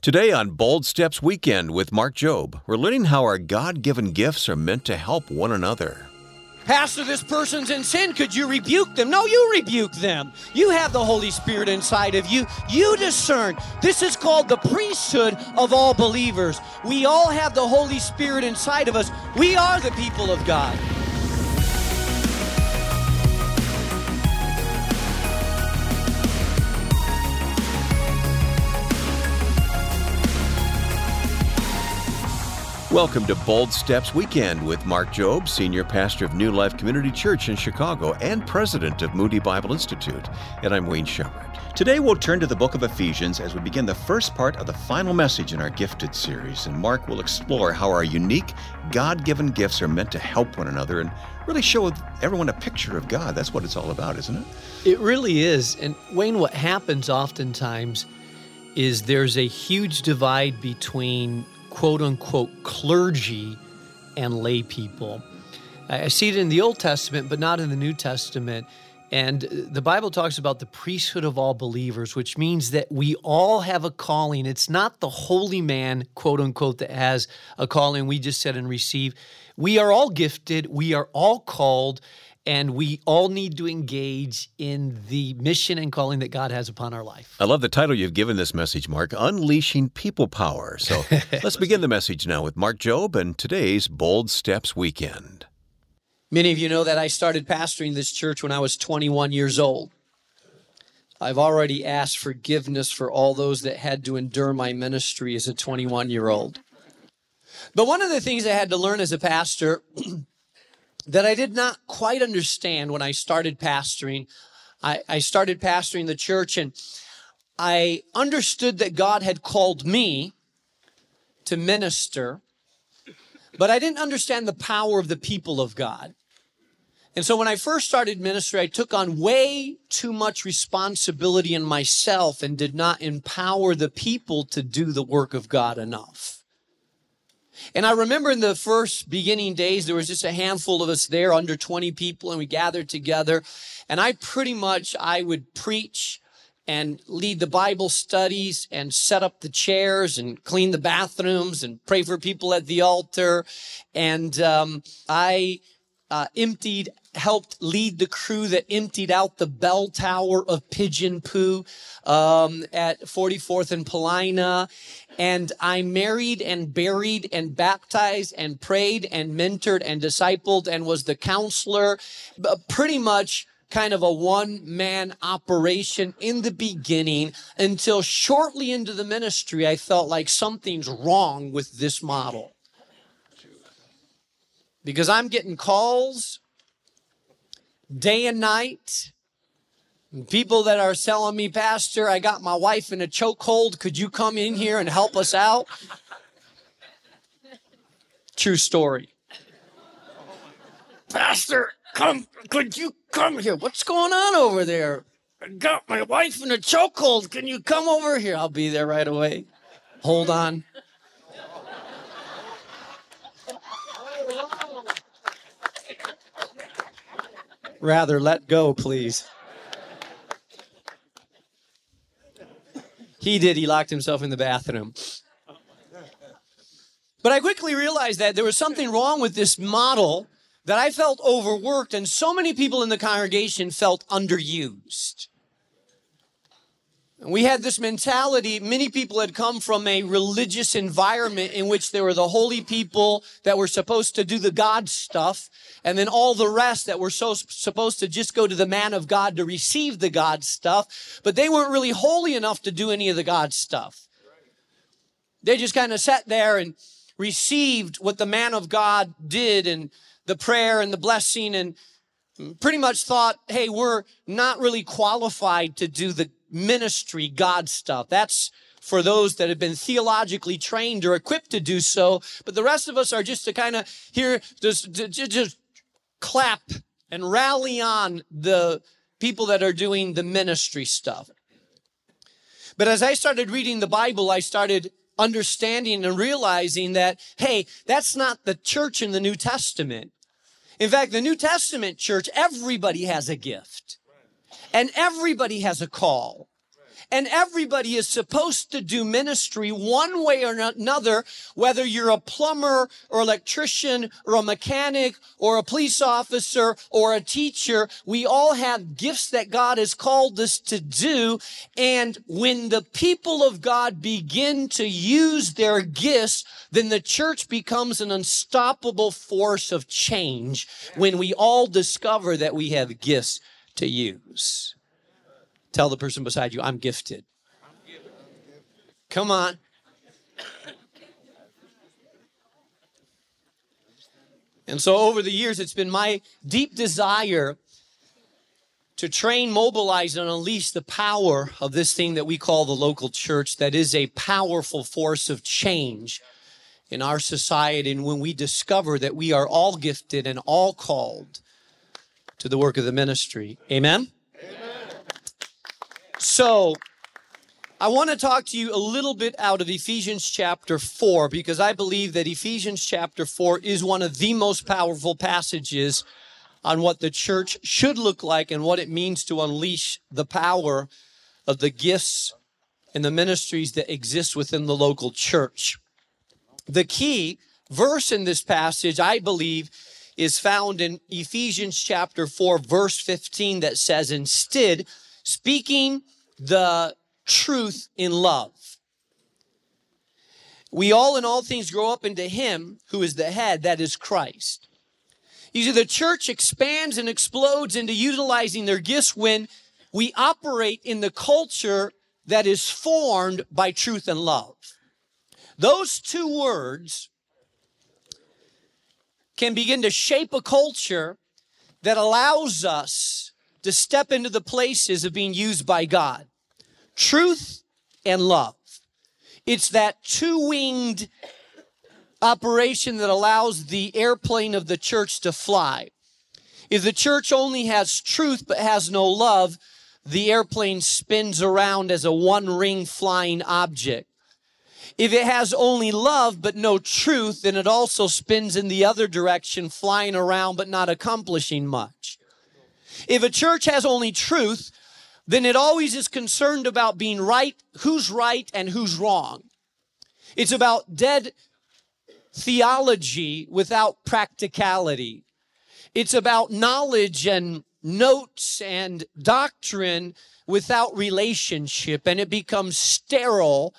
Today on Bold Steps Weekend with Mark Jobe, we're learning how our God given gifts are meant to help one another. Pastor, this person's in sin. Could you rebuke them? No, you rebuke them. You have the Holy Spirit inside of you. You discern. This is called the priesthood of all believers. We all have the Holy Spirit inside of us. We are the people of God. Welcome to Bold Steps Weekend with Mark Jobe, Senior Pastor of New Life Community Church in Chicago and President of Moody Bible Institute. And I'm Wayne Shepherd. Today we'll turn to the book of Ephesians as we begin the first part of the final message in our Gifted series. And Mark will explore how our unique, God given gifts are meant to help one another and really show everyone a picture of God. That's what it's all about, isn't it? It really is. And Wayne, what happens oftentimes is there's a huge divide between quote unquote clergy and lay people. I see it in the Old Testament, but not in the New Testament. And the Bible talks about the priesthood of all believers, which means that we all have a calling. It's not the holy man, quote unquote, that has a calling we just said and receive. We are all gifted, we are all called, and we all need to engage in the mission and calling that God has upon our life. I love the title you've given this message, Mark Unleashing People Power. So let's begin the message now with Mark Jobe and today's Bold Steps Weekend. Many of you know that I started pastoring this church when I was 21 years old. I've already asked forgiveness for all those that had to endure my ministry as a 21 year old. But one of the things I had to learn as a pastor that I did not quite understand when I started pastoring. I, I started pastoring the church and I understood that God had called me to minister, but I didn't understand the power of the people of God. And so when I first started ministry, I took on way too much responsibility in myself and did not empower the people to do the work of God enough. And I remember in the first beginning days, there was just a handful of us there, under 20 people, and we gathered together. And I pretty much, I would preach and lead the Bible studies and set up the chairs and clean the bathrooms and pray for people at the altar. And um, I uh, emptied, helped lead the crew that emptied out the bell tower of pigeon poo um, at 44th and Paulina. And I married and buried and baptized and prayed and mentored and discipled and was the counselor. Pretty much kind of a one man operation in the beginning until shortly into the ministry, I felt like something's wrong with this model. Because I'm getting calls day and night People that are telling me, Pastor, I got my wife in a chokehold. Could you come in here and help us out? True story. Pastor, come, could you come here? What's going on over there? I got my wife in a chokehold. Can you come over here? I'll be there right away. Hold on. Rather, let go, please. He did. He locked himself in the bathroom. But I quickly realized that there was something wrong with this model that I felt overworked, and so many people in the congregation felt underused. We had this mentality. Many people had come from a religious environment in which there were the holy people that were supposed to do the God stuff, and then all the rest that were so supposed to just go to the man of God to receive the God stuff, but they weren't really holy enough to do any of the God stuff. They just kind of sat there and received what the man of God did and the prayer and the blessing and pretty much thought, hey, we're not really qualified to do the ministry God stuff. That's for those that have been theologically trained or equipped to do so. But the rest of us are just to kind of here, just, just, just clap and rally on the people that are doing the ministry stuff. But as I started reading the Bible, I started understanding and realizing that, hey, that's not the church in the New Testament. In fact, the New Testament church, everybody has a gift. And everybody has a call. And everybody is supposed to do ministry one way or another, whether you're a plumber or electrician or a mechanic or a police officer or a teacher. We all have gifts that God has called us to do. And when the people of God begin to use their gifts, then the church becomes an unstoppable force of change when we all discover that we have gifts to use. Tell the person beside you, I'm gifted. Come on. And so over the years, it's been my deep desire to train, mobilize, and unleash the power of this thing that we call the local church that is a powerful force of change in our society. And when we discover that we are all gifted and all called to the work of the ministry. Amen? So, I want to talk to you a little bit out of Ephesians chapter 4 because I believe that Ephesians chapter 4 is one of the most powerful passages on what the church should look like and what it means to unleash the power of the gifts and the ministries that exist within the local church. The key verse in this passage, I believe, is found in Ephesians chapter 4, verse 15, that says, Instead, speaking the truth in love. We all in all things grow up into Him who is the head, that is Christ. You see, the church expands and explodes into utilizing their gifts when we operate in the culture that is formed by truth and love. Those two words can begin to shape a culture that allows us to step into the places of being used by God. Truth and love. It's that two winged operation that allows the airplane of the church to fly. If the church only has truth but has no love, the airplane spins around as a one ring flying object. If it has only love but no truth, then it also spins in the other direction, flying around but not accomplishing much. If a church has only truth, then it always is concerned about being right, who's right and who's wrong. It's about dead theology without practicality. It's about knowledge and notes and doctrine without relationship, and it becomes sterile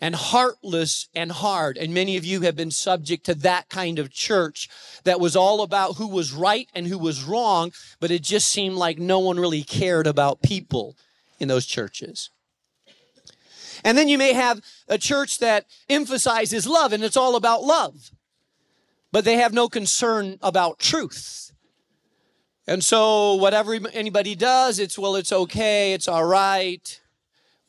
and heartless and hard. And many of you have been subject to that kind of church that was all about who was right and who was wrong, but it just seemed like no one really cared about people in those churches. And then you may have a church that emphasizes love and it's all about love, but they have no concern about truth. And so, whatever anybody does, it's well, it's okay, it's all right.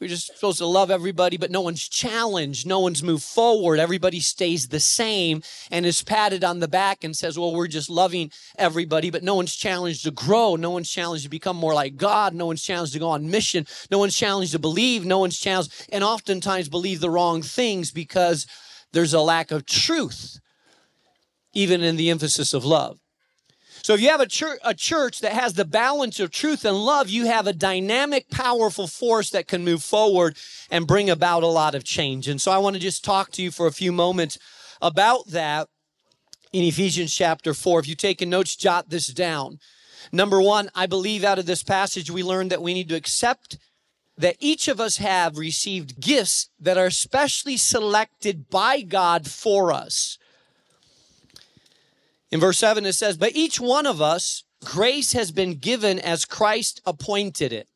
We're just supposed to love everybody, but no one's challenged. No one's moved forward. Everybody stays the same and is patted on the back and says, Well, we're just loving everybody, but no one's challenged to grow. No one's challenged to become more like God. No one's challenged to go on mission. No one's challenged to believe. No one's challenged, and oftentimes believe the wrong things because there's a lack of truth, even in the emphasis of love. So if you have a church, a church that has the balance of truth and love, you have a dynamic, powerful force that can move forward and bring about a lot of change. And so I want to just talk to you for a few moments about that in Ephesians chapter 4. If you take a notes, jot this down. Number one, I believe out of this passage, we learned that we need to accept that each of us have received gifts that are specially selected by God for us. In verse 7, it says, But each one of us, grace has been given as Christ appointed it.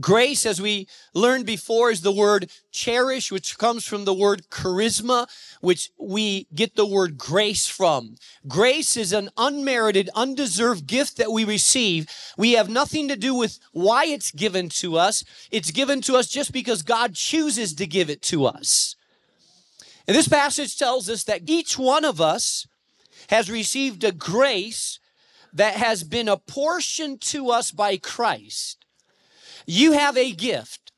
Grace, as we learned before, is the word charis, which comes from the word charisma, which we get the word grace from. Grace is an unmerited, undeserved gift that we receive. We have nothing to do with why it's given to us. It's given to us just because God chooses to give it to us. And this passage tells us that each one of us has received a grace that has been apportioned to us by Christ. You have a gift.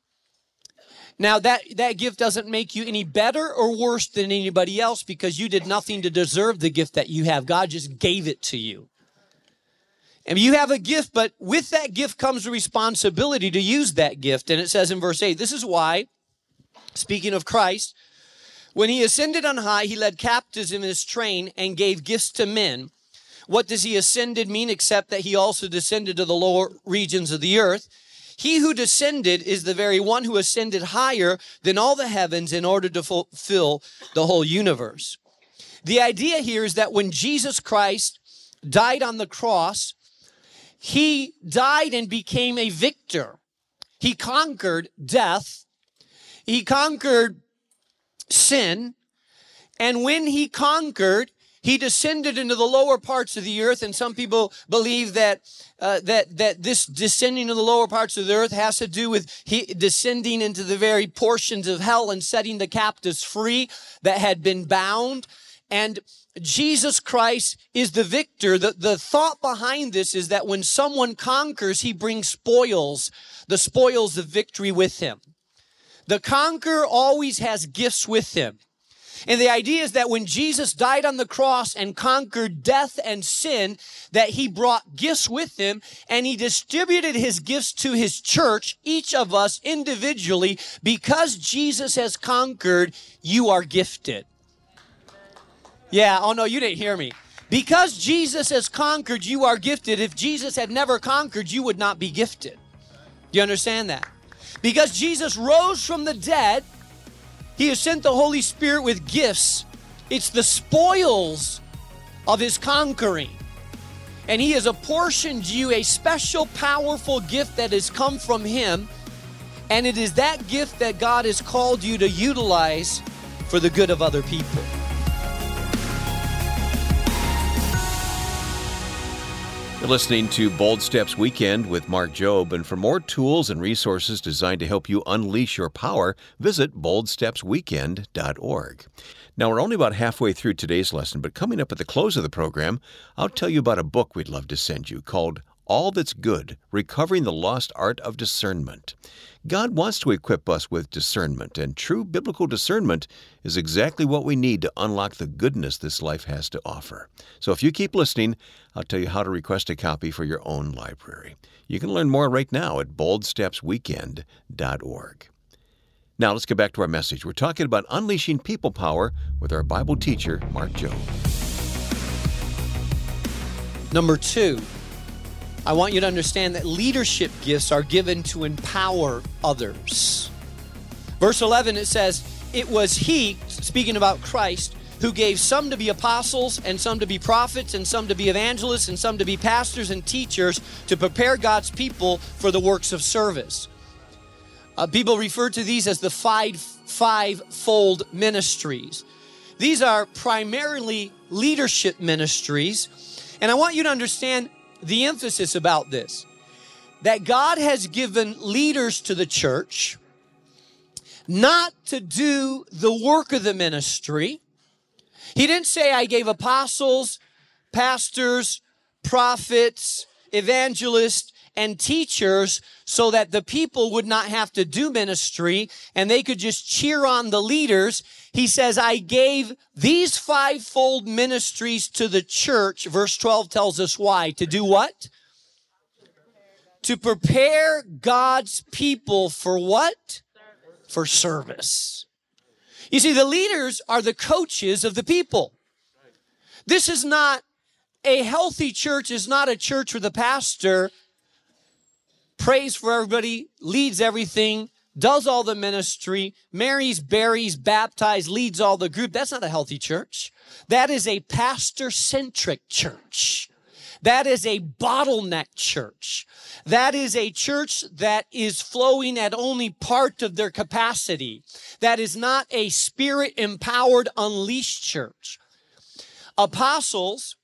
Now that, that gift doesn't make you any better or worse than anybody else because you did nothing to deserve the gift that you have. God just gave it to you. And you have a gift, but with that gift comes a responsibility to use that gift. And it says in verse 8, this is why, speaking of Christ, when he ascended on high, he led captives in his train and gave gifts to men. What does he ascended mean except that he also descended to the lower regions of the earth? He who descended is the very one who ascended higher than all the heavens in order to fulfill the whole universe. The idea here is that when Jesus Christ died on the cross, he died and became a victor. He conquered death. He conquered sin. And when he conquered, he descended into the lower parts of the earth, and some people believe that uh, that that this descending to the lower parts of the earth has to do with he descending into the very portions of hell and setting the captives free that had been bound. And Jesus Christ is the victor. The, the thought behind this is that when someone conquers, he brings spoils, the spoils of victory with him. The conqueror always has gifts with him. And the idea is that when Jesus died on the cross and conquered death and sin, that he brought gifts with him and he distributed his gifts to his church, each of us individually, because Jesus has conquered, you are gifted. Yeah, oh no, you didn't hear me. Because Jesus has conquered, you are gifted. If Jesus had never conquered, you would not be gifted. Do you understand that? Because Jesus rose from the dead, he has sent the Holy Spirit with gifts. It's the spoils of his conquering. And he has apportioned you a special, powerful gift that has come from him. And it is that gift that God has called you to utilize for the good of other people. You're listening to Bold Steps Weekend with Mark Jobe, and for more tools and resources designed to help you unleash your power, visit boldstepsweekend.org. Now, we're only about halfway through today's lesson, but coming up at the close of the program, I'll tell you about a book we'd love to send you called All That's Good Recovering the Lost Art of Discernment. God wants to equip us with discernment, and true biblical discernment is exactly what we need to unlock the goodness this life has to offer. So if you keep listening, I'll tell you how to request a copy for your own library. You can learn more right now at boldstepsweekend.org. Now let's get back to our message. We're talking about unleashing people power with our Bible teacher, Mark Jobe. Number two, I want you to understand that leadership gifts are given to empower others. Verse 11, it says, It was He, speaking about Christ, who gave some to be apostles, and some to be prophets, and some to be evangelists, and some to be pastors and teachers to prepare God's people for the works of service. Uh, people refer to these as the five five-fold ministries. These are primarily leadership ministries, and I want you to understand the emphasis about this that God has given leaders to the church not to do the work of the ministry. He didn't say, I gave apostles, pastors, prophets, evangelists, and teachers so that the people would not have to do ministry and they could just cheer on the leaders. He says, I gave these fivefold ministries to the church. Verse 12 tells us why. To do what? To prepare God's people for what? For service. You see, the leaders are the coaches of the people. This is not a healthy church, is not a church where the pastor prays for everybody, leads everything, does all the ministry, marries, buries, baptizes, leads all the group. That's not a healthy church. That is a pastor centric church. That is a bottleneck church. That is a church that is flowing at only part of their capacity. That is not a spirit empowered, unleashed church. Apostles,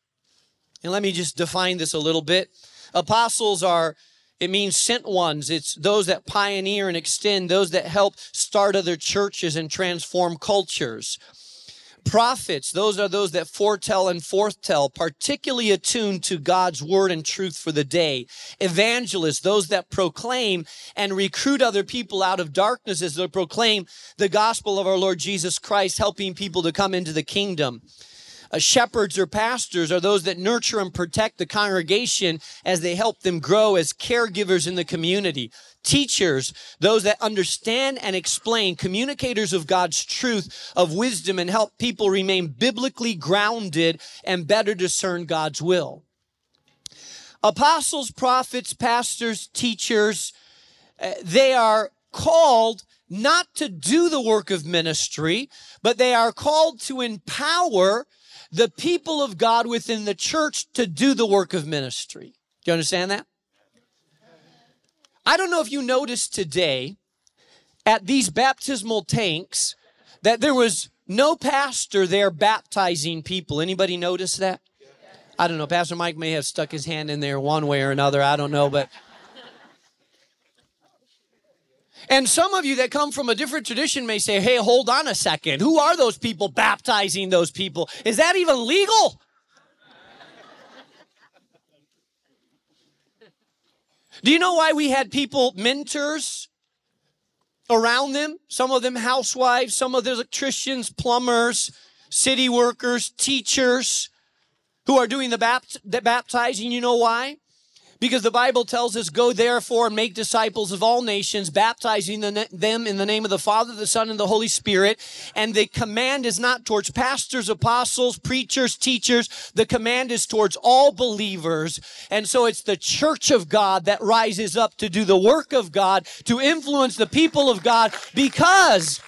and let me just define this a little bit. Apostles are it means sent ones. It's those that pioneer and extend, those that help start other churches and transform cultures. Prophets, those are those that foretell and forthtell, particularly attuned to God's word and truth for the day. Evangelists, those that proclaim and recruit other people out of darkness as they proclaim the gospel of our Lord Jesus Christ, helping people to come into the kingdom shepherds or pastors are those that nurture and protect the congregation as they help them grow as caregivers in the community. Teachers, those that understand and explain, communicators of God's truth, of wisdom, and help people remain biblically grounded and better discern God's will. Apostles, prophets, pastors, teachers, uh, they are called not to do the work of ministry, but they are called to empower the people of God within the church to do the work of ministry. Do you understand that? I don't know if you noticed today at these baptismal tanks that there was no pastor there baptizing people. Anybody notice that? I don't know. Pastor Mike may have stuck his hand in there one way or another. I don't know, but. And some of you that come from a different tradition may say, hey, hold on a second. Who are those people baptizing those people? Is that even legal? Do you know why we had people, mentors, around them? Some of them housewives, some of them electricians, plumbers, city workers, teachers who are doing the, bapt- the baptizing. You know why? Because the Bible tells us, go therefore and make disciples of all nations, baptizing them in the name of the Father, the Son, and the Holy Spirit. And the command is not towards pastors, apostles, preachers, teachers. The command is towards all believers. And so it's the church of God that rises up to do the work of God, to influence the people of God, because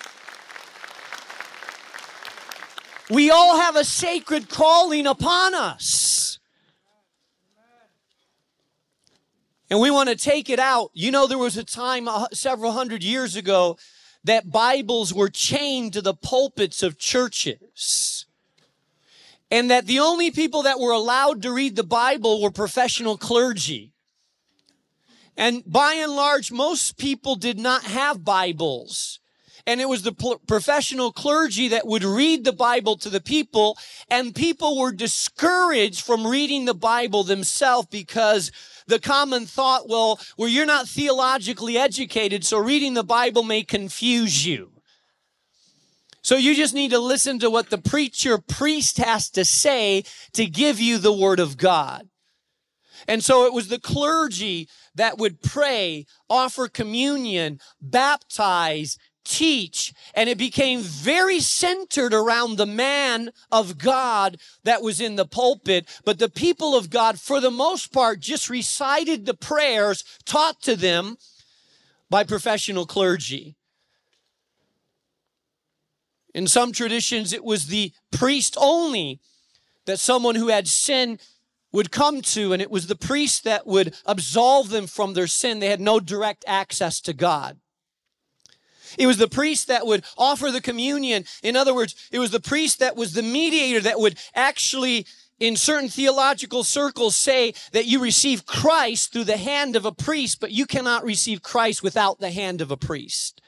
we all have a sacred calling upon us. And we want to take it out. You know, there was a time uh, several hundred years ago that Bibles were chained to the pulpits of churches. And that the only people that were allowed to read the Bible were professional clergy. And by and large, most people did not have Bibles and it was the professional clergy that would read the Bible to the people, and people were discouraged from reading the Bible themselves because the common thought, well, well, you're not theologically educated, so reading the Bible may confuse you. So you just need to listen to what the preacher priest has to say to give you the word of God. And so it was the clergy that would pray, offer communion, baptize, teach, and it became very centered around the man of God that was in the pulpit. But the people of God, for the most part, just recited the prayers taught to them by professional clergy. In some traditions, it was the priest only that someone who had sin would come to, and it was the priest that would absolve them from their sin. They had no direct access to God. It was the priest that would offer the communion. In other words, it was the priest that was the mediator that would actually in certain theological circles say that you receive Christ through the hand of a priest, but you cannot receive Christ without the hand of a priest.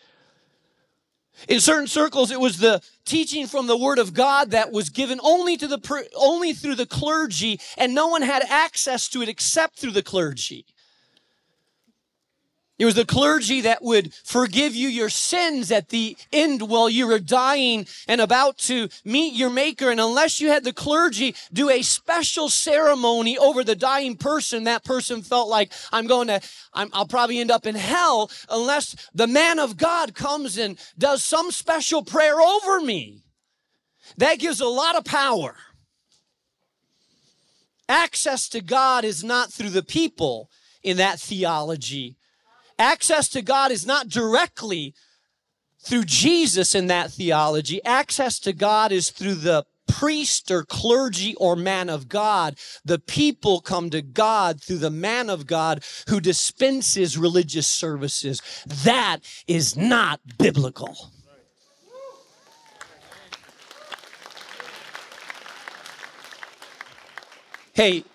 In certain circles, it was the teaching from the Word of God that was given only to the only through the clergy, and no one had access to it except through the clergy. It was the clergy that would forgive you your sins at the end while you were dying and about to meet your maker. And unless you had the clergy do a special ceremony over the dying person, that person felt like I'm going to, i will probably end up in hell unless the man of God comes and does some special prayer over me. That gives a lot of power. Access to God is not through the people in that theology Access to God is not directly through Jesus in that theology. Access to God is through the priest or clergy or man of God. The people come to God through the man of God who dispenses religious services. That is not biblical. Hey,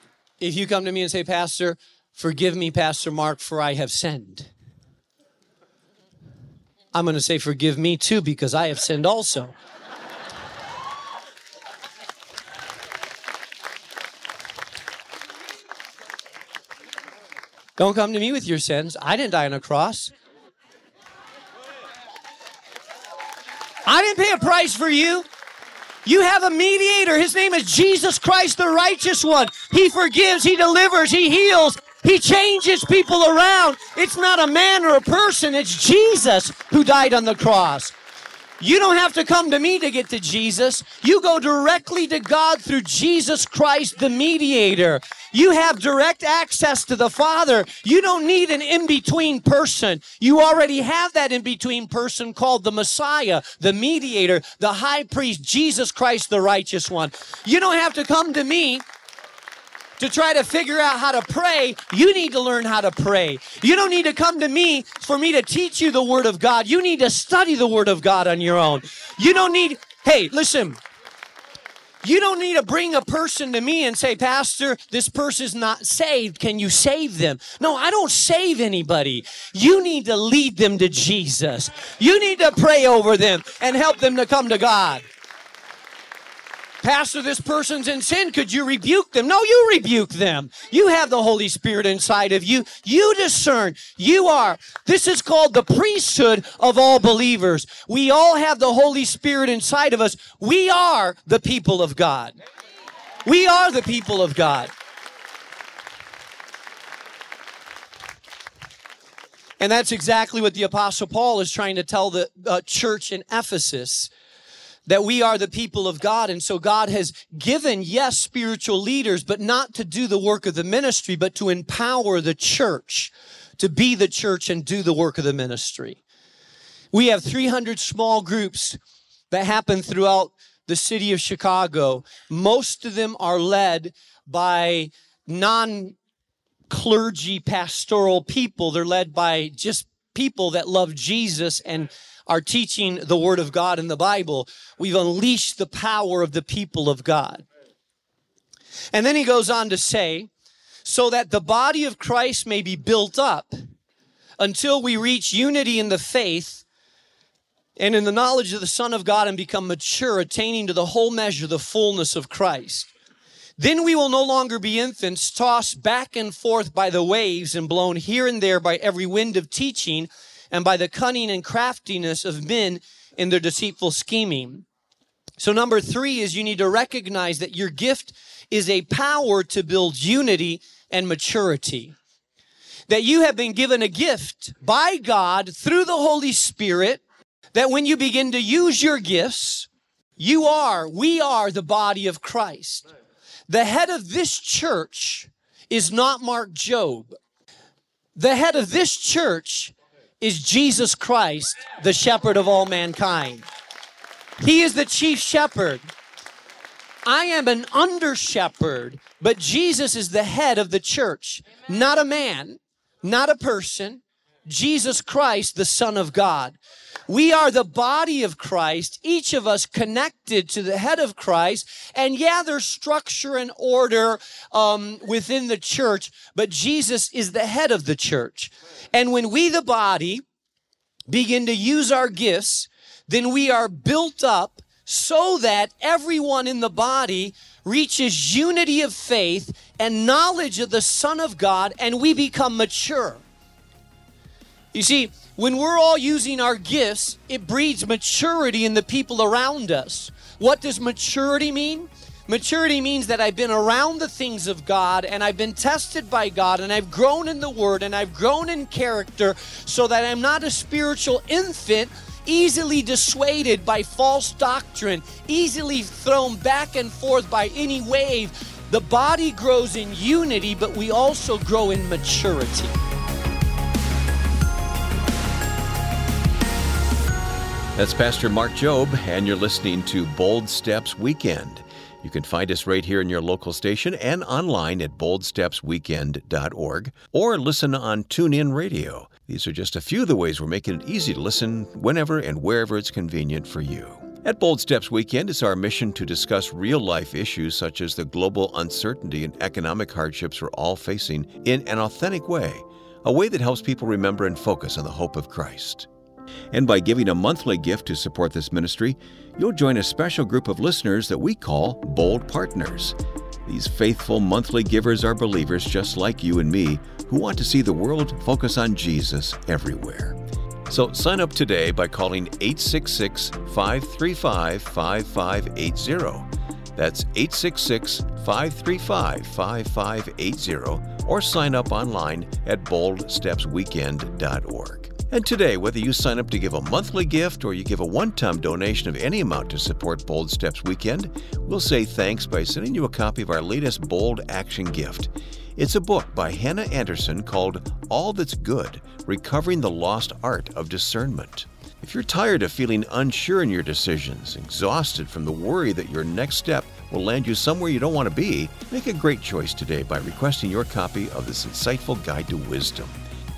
if you come to me and say, Pastor, Forgive me, Pastor Mark, for I have sinned. I'm going to say, Forgive me too, because I have sinned also. Don't come to me with your sins. I didn't die on a cross. I didn't pay a price for you. You have a mediator. His name is Jesus Christ, the righteous one. He forgives, He delivers, He heals, He changes people around. It's not a man or a person, it's Jesus who died on the cross. You don't have to come to me to get to Jesus. You go directly to God through Jesus Christ, the mediator. You have direct access to the Father. You don't need an in between person. You already have that in between person called the Messiah, the mediator, the high priest, Jesus Christ, the righteous one. You don't have to come to me to try to figure out how to pray, you need to learn how to pray. You don't need to come to me for me to teach you the Word of God. You need to study the Word of God on your own. You don't need, hey, listen. You don't need to bring a person to me and say, Pastor, this person's not saved. Can you save them? No, I don't save anybody. You need to lead them to Jesus. You need to pray over them and help them to come to God. Pastor, this person's in sin. Could you rebuke them? No, you rebuke them. You have the Holy Spirit inside of you. You discern. You are. This is called the priesthood of all believers. We all have the Holy Spirit inside of us. We are the people of God. We are the people of God. And that's exactly what the Apostle Paul is trying to tell the uh, church in Ephesus that we are the people of God. And so God has given, yes, spiritual leaders, but not to do the work of the ministry, but to empower the church to be the church and do the work of the ministry. We have 300 small groups that happen throughout the city of Chicago. Most of them are led by non clergy pastoral people. They're led by just people that love Jesus and are teaching the Word of God in the Bible, we've unleashed the power of the people of God. And then he goes on to say, so that the body of Christ may be built up until we reach unity in the faith and in the knowledge of the Son of God and become mature, attaining to the whole measure, the fullness of Christ. Then we will no longer be infants, tossed back and forth by the waves and blown here and there by every wind of teaching and by the cunning and craftiness of men in their deceitful scheming. So, number three is you need to recognize that your gift is a power to build unity and maturity. That you have been given a gift by God through the Holy Spirit, that when you begin to use your gifts, you are, we are the body of Christ. The head of this church is not Mark Jobe. The head of this church is Jesus Christ, the shepherd of all mankind. He is the chief shepherd. I am an under shepherd, but Jesus is the head of the church, not a man, not a person. Jesus Christ, the Son of God. We are the body of Christ, each of us connected to the head of Christ. And yeah, there's structure and order um, within the church, but Jesus is the head of the church. And when we, the body, begin to use our gifts, then we are built up so that everyone in the body reaches unity of faith and knowledge of the Son of God and we become mature. You see, when we're all using our gifts, it breeds maturity in the people around us. What does maturity mean? Maturity means that I've been around the things of God and I've been tested by God and I've grown in the Word and I've grown in character so that I'm not a spiritual infant easily dissuaded by false doctrine, easily thrown back and forth by any wave. The body grows in unity, but we also grow in maturity. That's Pastor Mark Jobe, and you're listening to Bold Steps Weekend. You can find us right here in your local station and online at boldstepsweekend.org or listen on TuneIn Radio. These are just a few of the ways we're making it easy to listen whenever and wherever it's convenient for you. At Bold Steps Weekend, it's our mission to discuss real life issues such as the global uncertainty and economic hardships we're all facing in an authentic way, a way that helps people remember and focus on the hope of Christ. And by giving a monthly gift to support this ministry, you'll join a special group of listeners that we call Bold Partners. These faithful monthly givers are believers just like you and me who want to see the world focus on Jesus everywhere. So sign up today by calling 866 535 5580. That's 866 535 5580 or sign up online at boldstepsweekend.org. And today, whether you sign up to give a monthly gift or you give a one time donation of any amount to support Bold Steps Weekend, we'll say thanks by sending you a copy of our latest Bold Action gift. It's a book by Hannah Anderson called All That's Good Recovering the Lost Art of Discernment. If you're tired of feeling unsure in your decisions, exhausted from the worry that your next step will land you somewhere you don't want to be, make a great choice today by requesting your copy of this insightful guide to wisdom.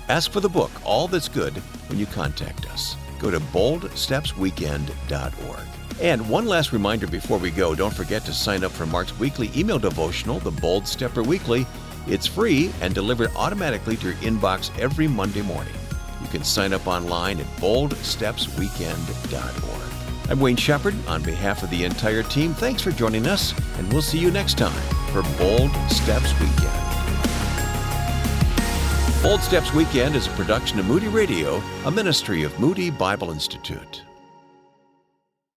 Ask for the book, All That's Good, when you contact us. Go to boldstepsweekend.org. And one last reminder before we go don't forget to sign up for Mark's weekly email devotional, The Bold Stepper Weekly. It's free and delivered automatically to your inbox every Monday morning. You can sign up online at boldstepsweekend.org. I'm Wayne Shepherd. On behalf of the entire team, thanks for joining us, and we'll see you next time for Bold Steps Weekend. Bold Steps Weekend is a production of Moody Radio, a ministry of Moody Bible Institute.